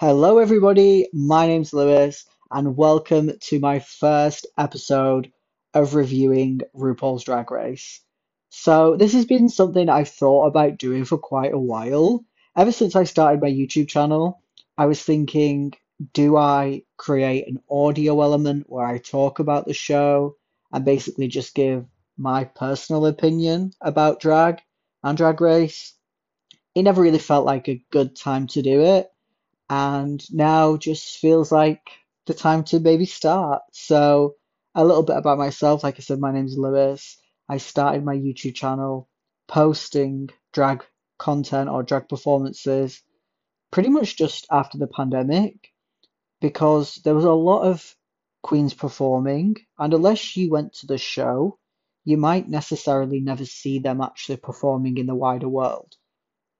Hello, everybody. My name's Lewis, and welcome to my first episode of reviewing RuPaul's Drag Race. So, this has been something I've thought about doing for quite a while. Ever since I started my YouTube channel, I was thinking, do I create an audio element where I talk about the show and basically just give my personal opinion about drag and Drag Race? It never really felt like a good time to do it and now just feels like the time to maybe start. So, a little bit about myself. Like I said, my name's Lewis. I started my YouTube channel posting drag content or drag performances pretty much just after the pandemic because there was a lot of queens performing, and unless you went to the show, you might necessarily never see them actually performing in the wider world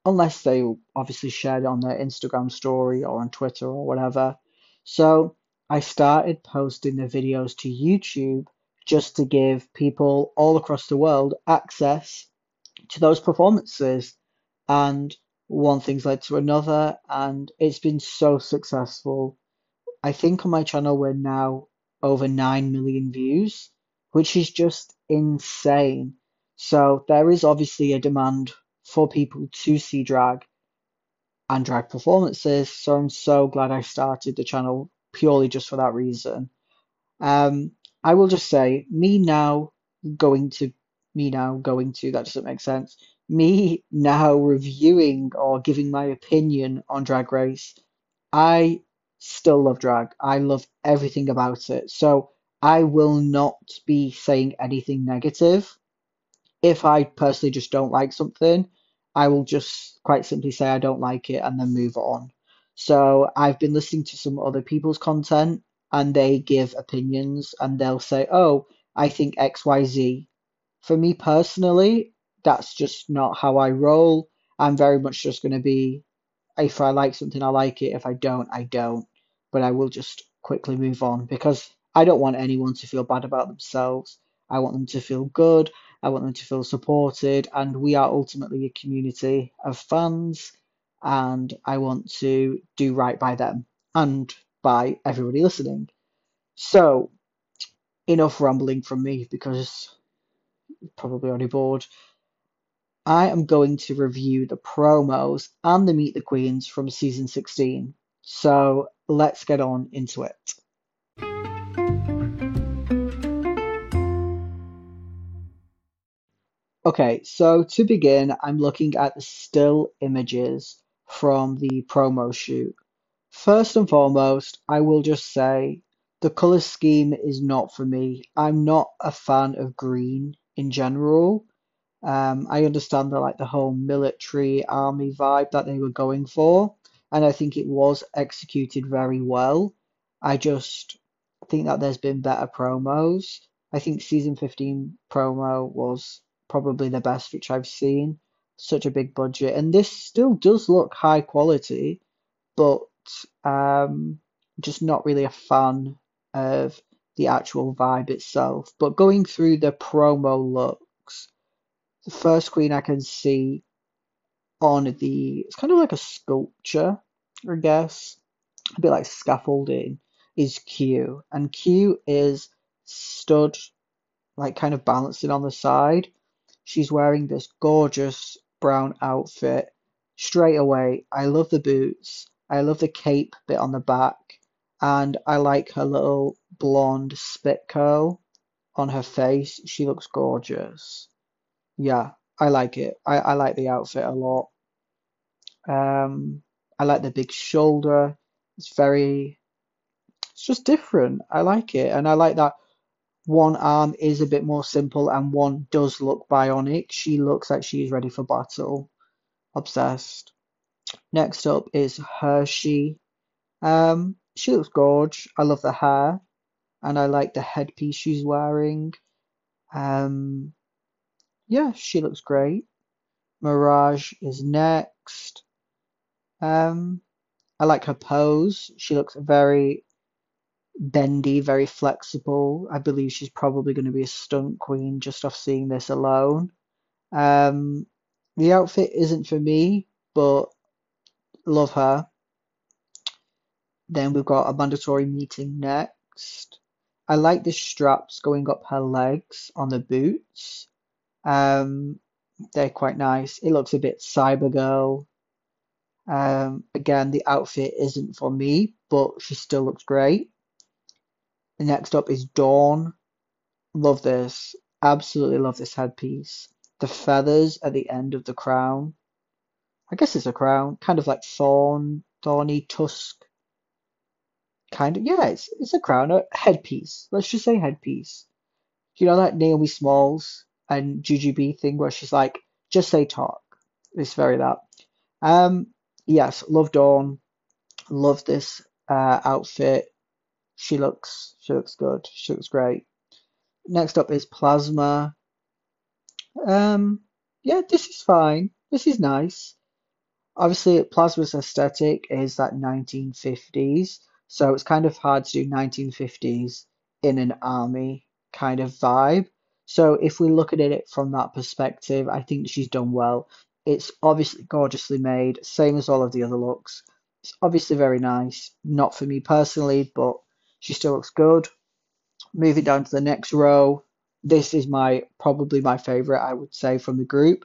unless they obviously shared it on their Instagram story or on Twitter or whatever. So I started posting the videos to YouTube just to give people all across the world access to those performances. And one thing's led to another, and it's been so successful. I think on my channel we're now over 9 million views, which is just insane. So there is obviously a demand for people to see drag and drag performances. So I'm so glad I started the channel purely just for that reason. Um, I will just say, me now going to me now going to that doesn't make sense. Me now reviewing or giving my opinion on Drag Race. I still love drag. I love everything about it. So I will not be saying anything negative. If I personally just don't like something, I will just quite simply say I don't like it and then move on. So I've been listening to some other people's content and they give opinions and they'll say, oh, I think XYZ. For me personally, that's just not how I roll. I'm very much just going to be, if I like something, I like it. If I don't, I don't. But I will just quickly move on because I don't want anyone to feel bad about themselves. I want them to feel good. I want them to feel supported, and we are ultimately a community of fans, and I want to do right by them and by everybody listening. So, enough rambling from me because you're probably already bored. I am going to review the promos and the Meet the Queens from season 16. So, let's get on into it. Okay, so to begin, I'm looking at the still images from the promo shoot. First and foremost, I will just say the color scheme is not for me. I'm not a fan of green in general. Um, I understand the like the whole military army vibe that they were going for, and I think it was executed very well. I just think that there's been better promos. I think season 15 promo was probably the best which I've seen. Such a big budget, and this still does look high quality, but um, just not really a fan of the actual vibe itself. But going through the promo looks, the first queen I can see on the it's kind of like a sculpture, I guess, a bit like scaffolding, is Q, and Q is stood like kind of balancing on the side She's wearing this gorgeous brown outfit. Straight away, I love the boots. I love the cape bit on the back. And I like her little blonde spit curl on her face. She looks gorgeous. Yeah, I like it. I, I like the outfit a lot. Um, I like the big shoulder. It's very, it's just different. I like it. And I like that one arm is a bit more simple and one does look bionic. She looks like she is ready for battle. Obsessed. Next up is Hershii. Um, she looks gorge. I love the hair and I like the headpiece she's wearing. Um, yeah, she looks great. Mirage is next. Um, I like her pose. She looks very bendy, very flexible. I believe she's probably going to be a stunt queen just off seeing this alone. Um, the outfit isn't for me, but love her. Then we've got Amanda Tori Meating next. I like the straps going up her legs on the boots. Um, they're quite nice. It looks a bit Cybergirl. Um, again, the outfit isn't for me, but she still looks great. Next up is Dawn. Love this. Absolutely love this headpiece. The feathers at the end of the crown. I guess it's a crown, kind of like thorn, thorny tusk. Kind of, yeah, it's it's a crown, a headpiece. Let's just say headpiece. You know that Naomi Smalls and Jujubee thing where she's like, just say talk. It's very that. Um, yes, love Dawn. Love this uh, outfit. She looks she looks good. She looks great. Next up is Plasma. Um, yeah, this is fine. This is nice. Obviously, Plasma's aesthetic is that 1950s, so it's kind of hard to do 1950s in an army kind of vibe. So if we look at it from that perspective, I think she's done well. It's obviously gorgeously made, same as all of the other looks. It's obviously very nice. Not for me personally, but she still looks good. Moving down to the next row, this is my probably my favorite, I would say, from the group,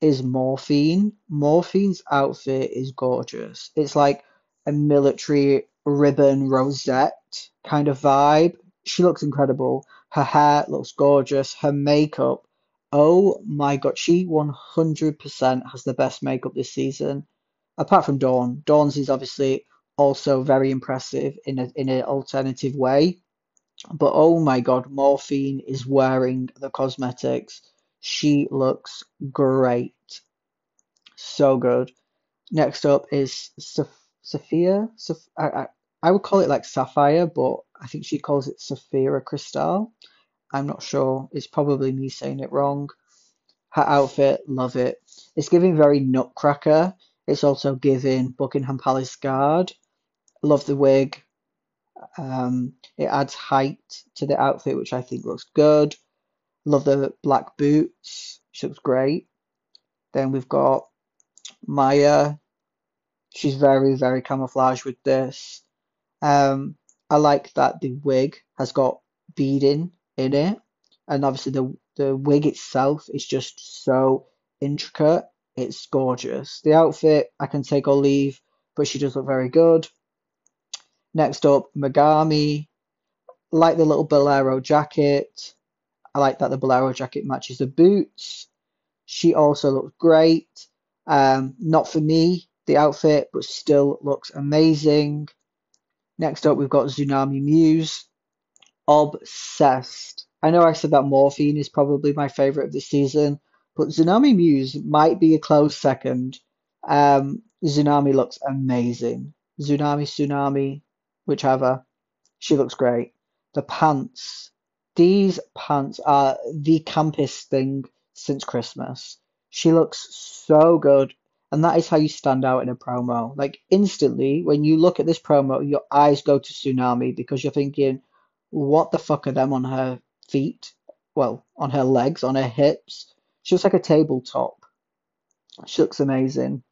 is Morphine. Morphine's outfit is gorgeous. It's like a military ribbon rosette kind of vibe. She looks incredible. Her hair looks gorgeous. Her makeup, oh my god, she 100% has the best makeup this season. Apart from Dawn. Dawn's is obviously also very impressive in a in an alternative way. But oh my god, Morphine is wearing the cosmetics. She looks great. So good. Next up is Sophia. I, I, I would call it like Sapphire, but I think she calls it Sapphira Cristál. I'm not sure. It's probably me saying it wrong. Her outfit, love it. It's giving very Nutcracker. It's also giving Buckingham Palace Guard. Love the wig. Um, it adds height to the outfit, which I think looks good. Love the black boots. She looks great. Then we've got Mhi'ya. She's very, very camouflage with this. Um, I like that the wig has got beading in it, and obviously the the wig itself is just so intricate. It's gorgeous. The outfit I can take or leave, but she does look very good. Next up, Megami. Like the little bolero jacket. I like that the bolero jacket matches the boots. She also looks great. Um, not for me, the outfit, but still looks amazing. Next up, we've got Xunami Muse. Obsessed. I know I said that Morphine is probably my favorite of the season, but Xunami Muse might be a close second. Um, Tsunami looks amazing. Tsunami, Tsunami, whichever. She looks great. The pants. These pants are the campest thing since Christmas. She looks so good. And that is how you stand out in a promo. Like instantly, when you look at this promo, your eyes go to Tsunami because you're thinking, what the fuck are them on her feet? Well, on her legs, on her hips. She looks like a tabletop. She looks amazing.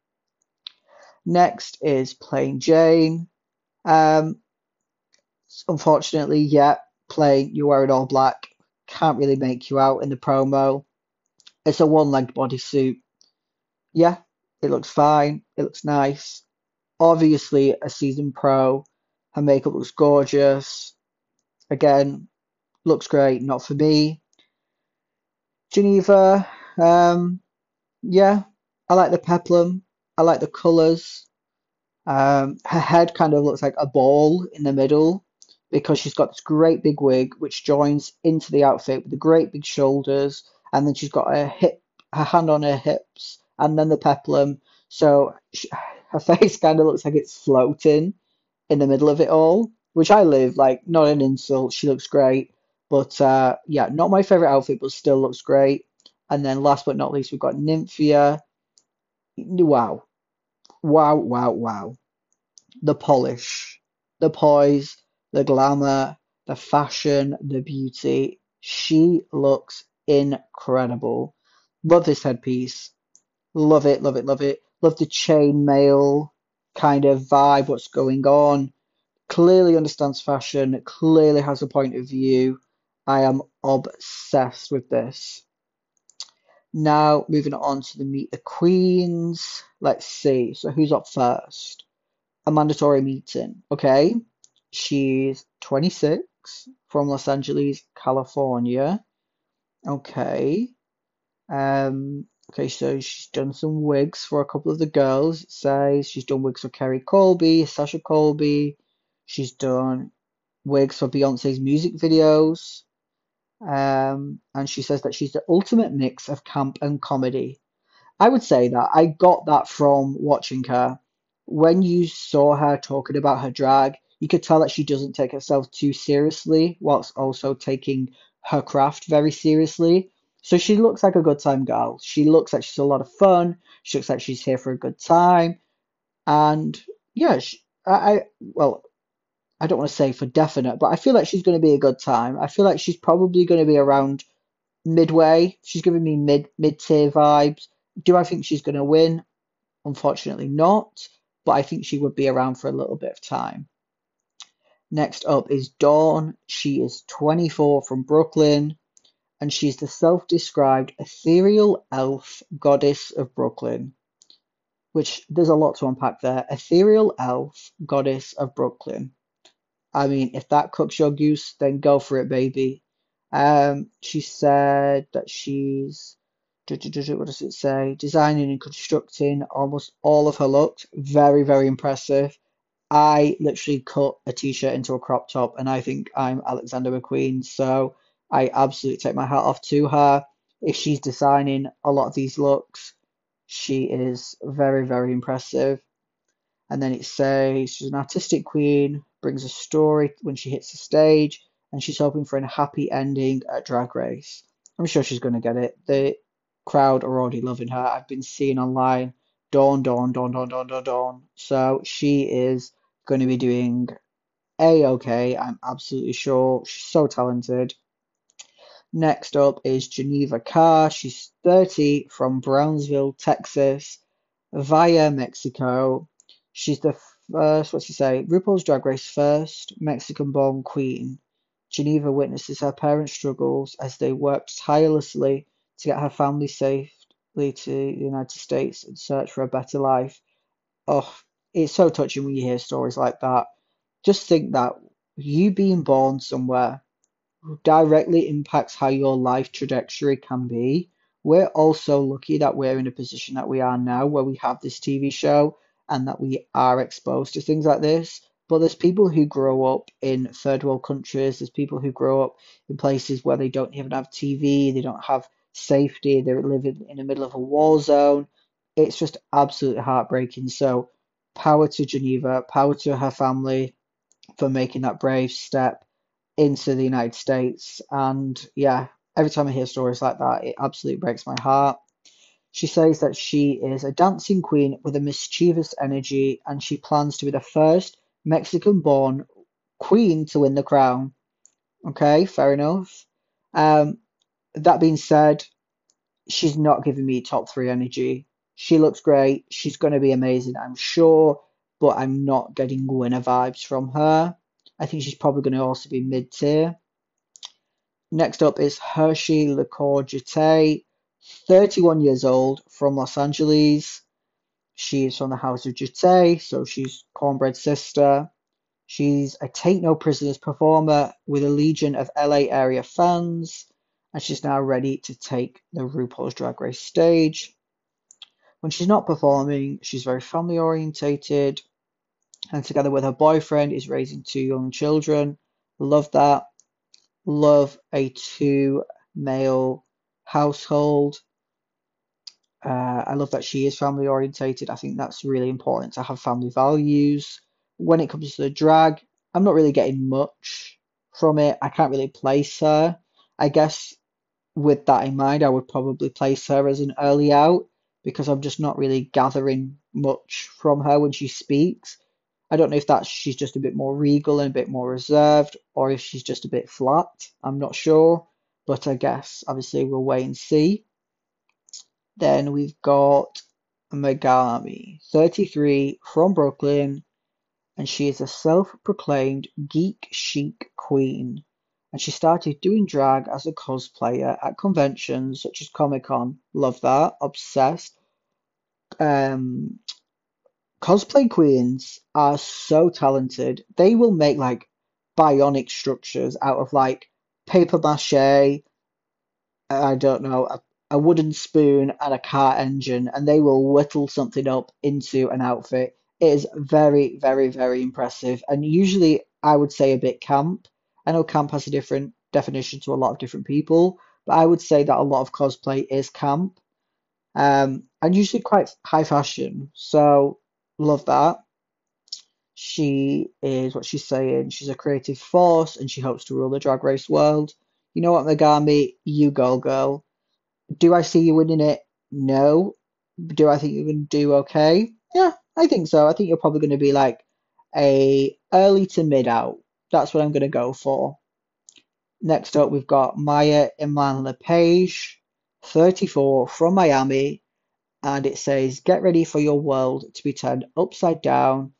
Next is Plane Jane. Um, unfortunately, yeah, plain, you're wearing all black. Can't really make you out in the promo. It's a one-legged bodysuit. Yeah, it looks fine. It looks nice. Obviously, a season pro. Her makeup looks gorgeous. Again, looks great. Not for me. Geneva, um, yeah, I like the peplum. I like the colours. Um, her head kind of looks like a ball in the middle because she's got this great big wig which joins into the outfit with the great big shoulders, and then she's got her hip, her hand on her hips, and then the peplum. So she, her face kind of looks like it's floating in the middle of it all, which I live like not an insult. She looks great, but uh, yeah, not my favorite outfit, but still looks great. And then last but not least, we've got Nymphia. Wow, wow, wow, wow. The polish, the poise, the glamour, the fashion, the beauty. She looks incredible. Love this headpiece. Love it, love it, love it. Love the chainmail kind of vibe, what's going on. clearly understands fashion, clearly has a point of view. I am obsessed with this. Now, moving on to the Meet the Queens. Let's see. So, who's up first? Amanda Tori Meating. Okay. She's 26 from Los Angeles, California. Okay. Um, okay, so she's done some wigs for a couple of the girls. It says she's done wigs for Kerri Colby, Sasha Colby. She's done wigs for Beyonce's music videos. Um, and she says that she's the ultimate mix of camp and comedy. I would say that I got that from watching her. When you saw her talking about her drag, you could tell that she doesn't take herself too seriously, whilst also taking her craft very seriously. So she looks like a good time girl. She looks like she's a lot of fun. She looks like she's here for a good time. And yeah, she, I, I well, I don't want to say for definite, but I feel like she's going to be a good time. I feel like she's probably going to be around midway. She's giving me mid mid tier vibes. Do I think she's going to win? Unfortunately, not. But I think she would be around for a little bit of time. Next up is Dawn. She is 24 from Brooklyn, and she's the self-described ethereal elf goddess of Brooklyn. Which there's a lot to unpack there. Ethereal elf goddess of Brooklyn. I mean, if that cooks your goose, then go for it, baby. Um, she said that she's, what does it say? Designing and constructing almost all of her looks. Very, very impressive. I literally cut a t-shirt into a crop top, and I think I'm Alexander McQueen. So I absolutely take my hat off to her. If she's designing a lot of these looks, she is very, very impressive. And then it says she's an artistic queen, brings a story when she hits the stage, and she's hoping for a happy ending at Drag Race. I'm sure she's going to get it. The crowd are already loving her. I've been seeing online Dawn, Dawn, Dawn, Dawn, Dawn, Dawn, Dawn. So she is going to be doing a okay. I'm absolutely sure. She's so talented. Next up is Geneva Karr. She's 30 from Brownsville, Texas, via Mexico. She's the first, what's she say? RuPaul's Drag Race first Mexican born queen. Geneva witnesses her parents' struggles as they worked tirelessly to get her family safely to the United States and search for a better life. Oh, it's so touching when you hear stories like that. Just think that you being born somewhere directly impacts how your life trajectory can be. We're also lucky that we're in a position that we are now where we have this TV show and that we are exposed to things like this. But there's people who grow up in third world countries, there's people who grow up in places where they don't even have TV, they don't have safety, they're living in the middle of a war zone. It's just absolutely heartbreaking. So, power to Geneva, power to her family for making that brave step into the United States. And yeah, every time I hear stories like that, it absolutely breaks my heart. She says that she is a dancing queen with a mischievous energy and she plans to be the first Mexican born queen to win the crown. Okay, fair enough. Um, that being said, she's not giving me top three energy. She looks great. She's going to be amazing, I'm sure, but I'm not getting winner vibes from her. I think she's probably going to also be mid tier. Next up is Hershey Licour Jete. 31 years old from Los Angeles. She is from the House of Jete, so she's Cornbread's sister. She's a Take No Prisoners performer with a legion of LA area fans, and she's now ready to take the RuPaul's Drag Race stage. When she's not performing, she's very family orientated, and together with her boyfriend is raising two young children. Love that. Love a two male household. Uh, I love that she is family orientated. I think that's really important to have family values. When it comes to the drag, I'm not really getting much from it. I can't really place her. I guess with that in mind, I would probably place her as an early out because I'm just not really gathering much from her when she speaks. I don't know if that's she's just a bit more regal and a bit more reserved, or if she's just a bit flat. I'm not sure. But I guess obviously we'll wait and see. Then we've got Megami, 33 from Brooklyn, and she is a self-proclaimed geek chic queen. And she started doing drag as a cosplayer at conventions such as Comic Con. Love that, obsessed. Um, cosplay queens are so talented. They will make like bionic structures out of like paper mache, I don't know, a, a wooden spoon and a car engine, and they will whittle something up into an outfit. It is very, very, very impressive, and usually I would say a bit camp. I know camp has a different definition to a lot of different people, but I would say that a lot of cosplay is camp, um, and usually quite high fashion. So love that. She is what she's saying. She's a creative force, and she hopes to rule the drag race world. You know what, Megami? You go, girl. Do I see you winning it? No. Do I think you're going to do okay? Yeah, I think so. I think you're probably going to be like a early to mid out. That's what I'm going to go for. Next up, we've got Mhi'ya Iman Le'Paige, 34, from Miami, and it says, Get ready for your world to be turned upside down.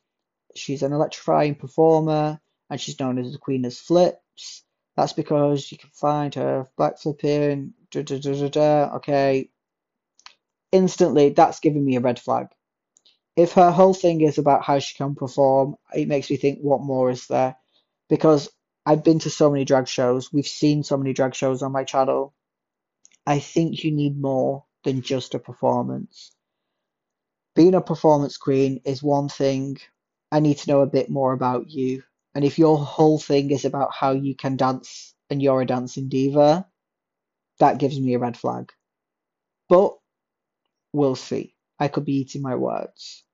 She's an electrifying performer, and she's known as the Queen of Flips. That's because you can find her backflipping. Da, da, da, da, da. Okay. Instantly, that's giving me a red flag. If her whole thing is about how she can perform, it makes me think, what more is there? Because I've been to so many drag shows, we've seen so many drag shows on my channel. I think you need more than just a performance. Being a performance queen is one thing. I need to know a bit more about you. And if your whole thing is about how you can dance and you're a dancing diva, that gives me a red flag. But we'll see. I could be eating my words.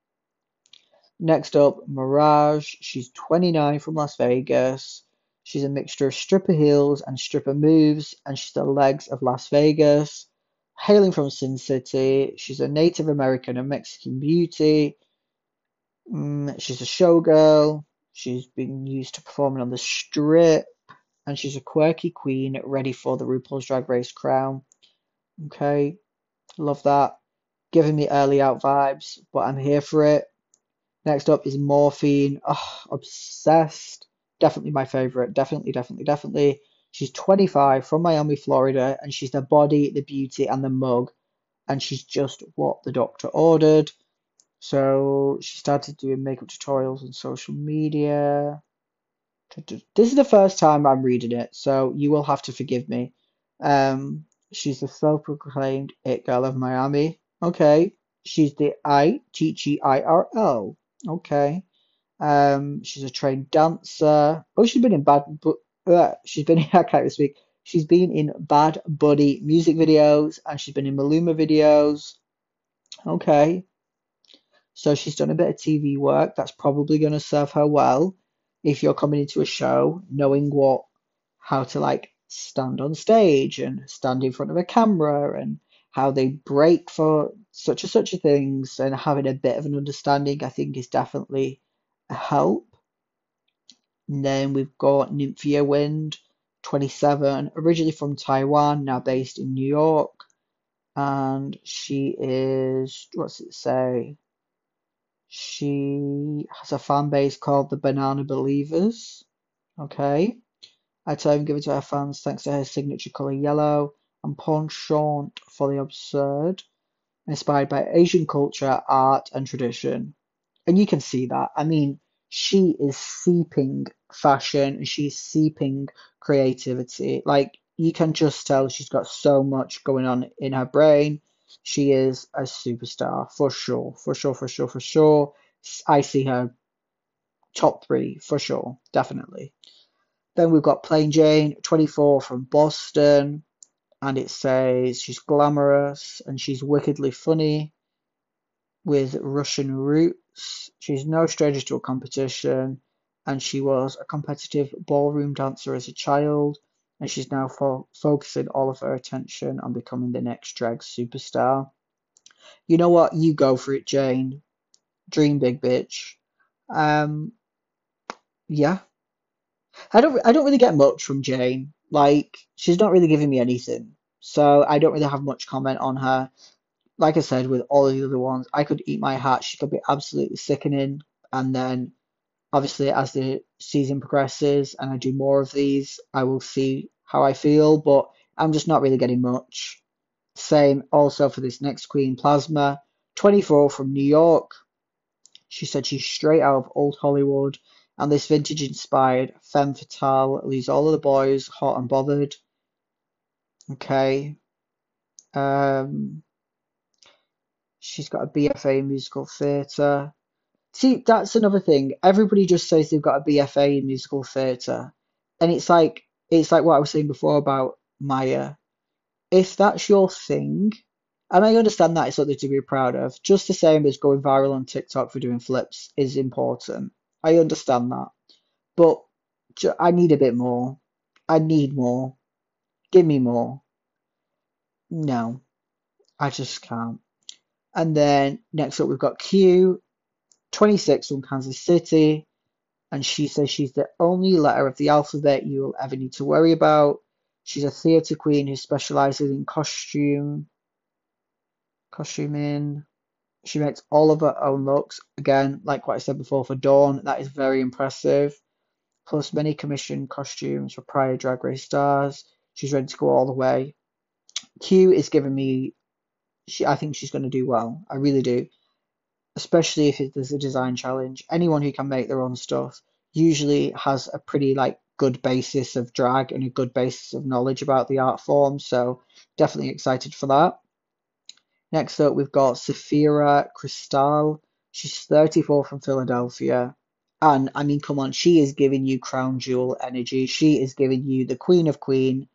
Next up, Mirage. She's 29 from Las Vegas. She's a mixture of stripper heels and stripper moves, and she's the legs of Las Vegas. Hailing from Sin City, she's a Native American and Mexican beauty. Mm, she's a showgirl. She's been used to performing on the strip, and she's a quirky queen ready for the RuPaul's Drag Race crown. Okay, love that. Giving me early out vibes, but I'm here for it. Next up is Morphine. Oh, obsessed. Definitely my favorite. Definitely, definitely, definitely. She's 25 from Miami, Florida, and she's the body, the beauty, and the mug. And she's just what the doctor ordered. So she started doing makeup tutorials on social media. This is the first time I'm reading it, so you will have to forgive me. Um, she's the self-proclaimed it girl of Miami. Okay. She's the I T G I R L. Okay. Um, she's a trained dancer. Oh, she's been in bad, but uh, she's been in, I can't speak. She's been in Bad Bunny music videos and she's been in Maluma videos. Okay. So she's done a bit of TV work. That's probably going to serve her well if you're coming into a show knowing what, how to like stand on stage and stand in front of a camera and how they break for such and such a things and having a bit of an understanding, I think is definitely a help. And then we've got Nymphia Wind, 27, originally from Taiwan, now based in New York. And she is, what's it say? She has a fan base called the Banana Believers. Okay. I him give it to her fans thanks to her signature colour yellow and penchant for the absurd, inspired by Asian culture, art, and tradition. And you can see that. I mean, she is seeping fashion and she's seeping creativity. Like, you can just tell she's got so much going on in her brain. She is a superstar for sure, for sure, for sure, for sure. I see her top three for sure, definitely. Then we've got Plane Jane, 24 from Boston, and it says she's glamorous and she's wickedly funny with Russian roots. She's no stranger to a competition, and she was a competitive ballroom dancer as a child, and she's now fo- focusing all of her attention on becoming the next drag superstar. You know what? You go for it, Jane. Dream big, bitch. Um, yeah. I don't. I don't really get much from Jane. Like, she's not really giving me anything, so I don't really have much comment on her. Like I said, with all of the other ones, I could eat my hat. She could be absolutely sickening, and then Obviously, as the season progresses and I do more of these, I will see how I feel, but I'm just not really getting much. Same also for this next queen, Plasma, 24 from New York. She said she's straight out of old Hollywood, and this vintage inspired femme fatale leaves all of the boys hot and bothered. Okay. Um, she's got a BFA in musical theatre. See, that's another thing. Everybody just says they've got a BFA in musical theatre, and it's like it's like what I was saying before about Mhi'ya. If that's your thing, and I understand that it's something to be proud of, just the same as going viral on TikTok for doing flips is important. I understand that, but I need a bit more. I need more. Give me more. No, I just can't. And then next up, we've got Q, 26 from Kansas City. And she says she's the only letter of the alphabet you will ever need to worry about. She's a theatre queen who specializes in costume, costuming. She makes all of her own looks. Again, like what I said before for Dawn, that is very impressive. Plus many commissioned costumes for prior Drag Race stars. She's ready to go all the way. Q is giving me. She, I think she's going to do well. I really do. Especially if there's a design challenge. Anyone who can make their own stuff usually has a pretty like good basis of drag and a good basis of knowledge about the art form. So definitely excited for that. Next up, we've got Sapphira Cristál. She's 34 from Philadelphia. And I mean, come on, she is giving you crown jewel energy. She is giving you the queen of queen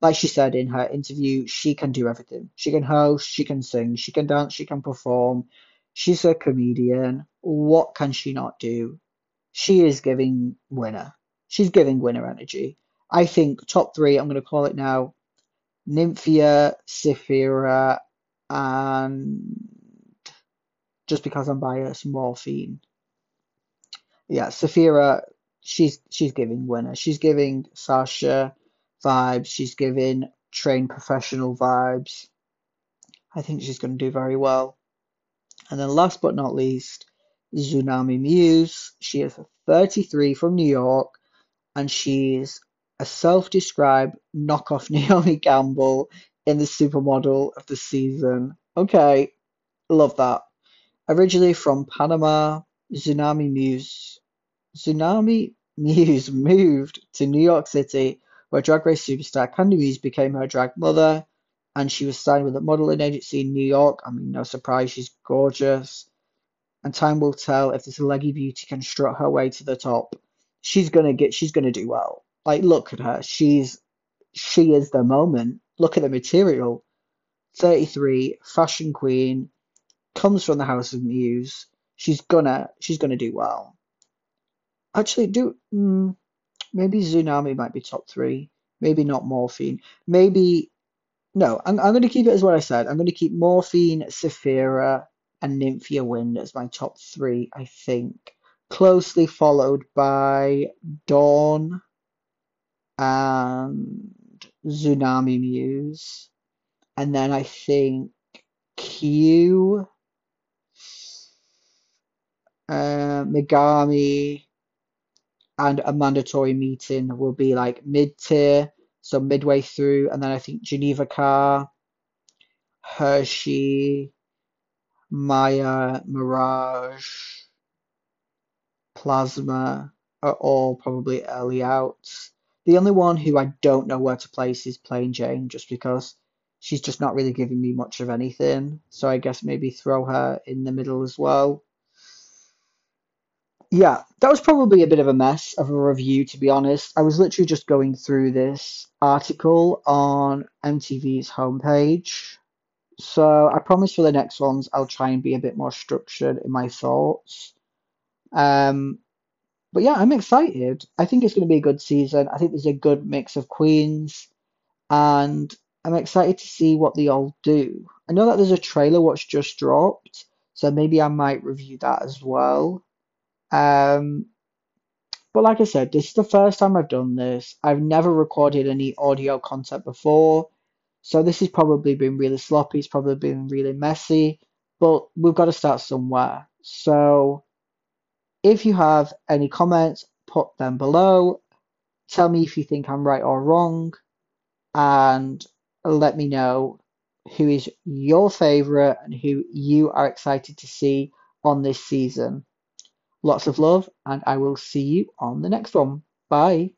like she said in her interview, she can do everything. She can host, she can sing, she can dance, she can perform. She's a comedian. What can she not do? She is giving winner. She's giving winner energy. I think top three, I'm going to call it now Nymphia, Sapphira, and just because I'm biased, Morphine. Yeah, Sapphira, she's she's giving winner. She's giving Sasha vibes. She's giving trained professional vibes. I think she's going to do very well. And then last but not least, Xunami Muse. She is 33 from New York and she's a self described knockoff Naomi Campbell in the supermodel of the season. Okay, love that. Originally from Panama, Xunami Muse. Xunami Muse moved to New York City where Drag Race superstar Kandy Muse became her drag mother, and she was signed with a modeling agency in New York. I mean, no surprise, she's gorgeous. And time will tell if this leggy beauty can strut her way to the top. She's gonna get. She's gonna do well. Like, look at her. She's she is the moment. Look at the material. 33, fashion queen, comes from the House of Muse. She's gonna she's gonna do well. Actually, do mm, maybe Tsunami might be top three. Maybe not Morphine. Maybe no. I'm I'm going to keep it as what I said. I'm going to keep Morphine, Sapphira, and Nymphia Wind as my top three. I think closely followed by Dawn and Xunami Muse, and then I think Q, uh, Megami, and Amanda Tori Meating will be like mid tier, so midway through, and then I think Geneva Karr, Hershii, Mhi'ya, Mirage, Plasma are all probably early outs. The only one who I don't know where to place is Plane Jane, just because she's just not really giving me much of anything. So I guess maybe throw her in the middle as well yeah, that was probably a bit of a mess of a review, to be honest. I was literally just going through this article on MTV's homepage. So I promise for the next ones, I'll try and be a bit more structured in my thoughts. Um, but yeah, I'm excited. I think it's going to be a good season. I think there's a good mix of queens, and I'm excited to see what they all do. I know that there's a trailer which just dropped, so maybe I might review that as well. Um, but like I said, this is the first time I've done this. I've never recorded any audio content before. So this has probably been really sloppy. It's probably been really messy. But we've got to start somewhere. So if you have any comments, put them below. Tell me if you think I'm right or wrong. And let me know who is your favourite and who you are excited to see on this season. Lots of love, and I will see you on the next one. Bye.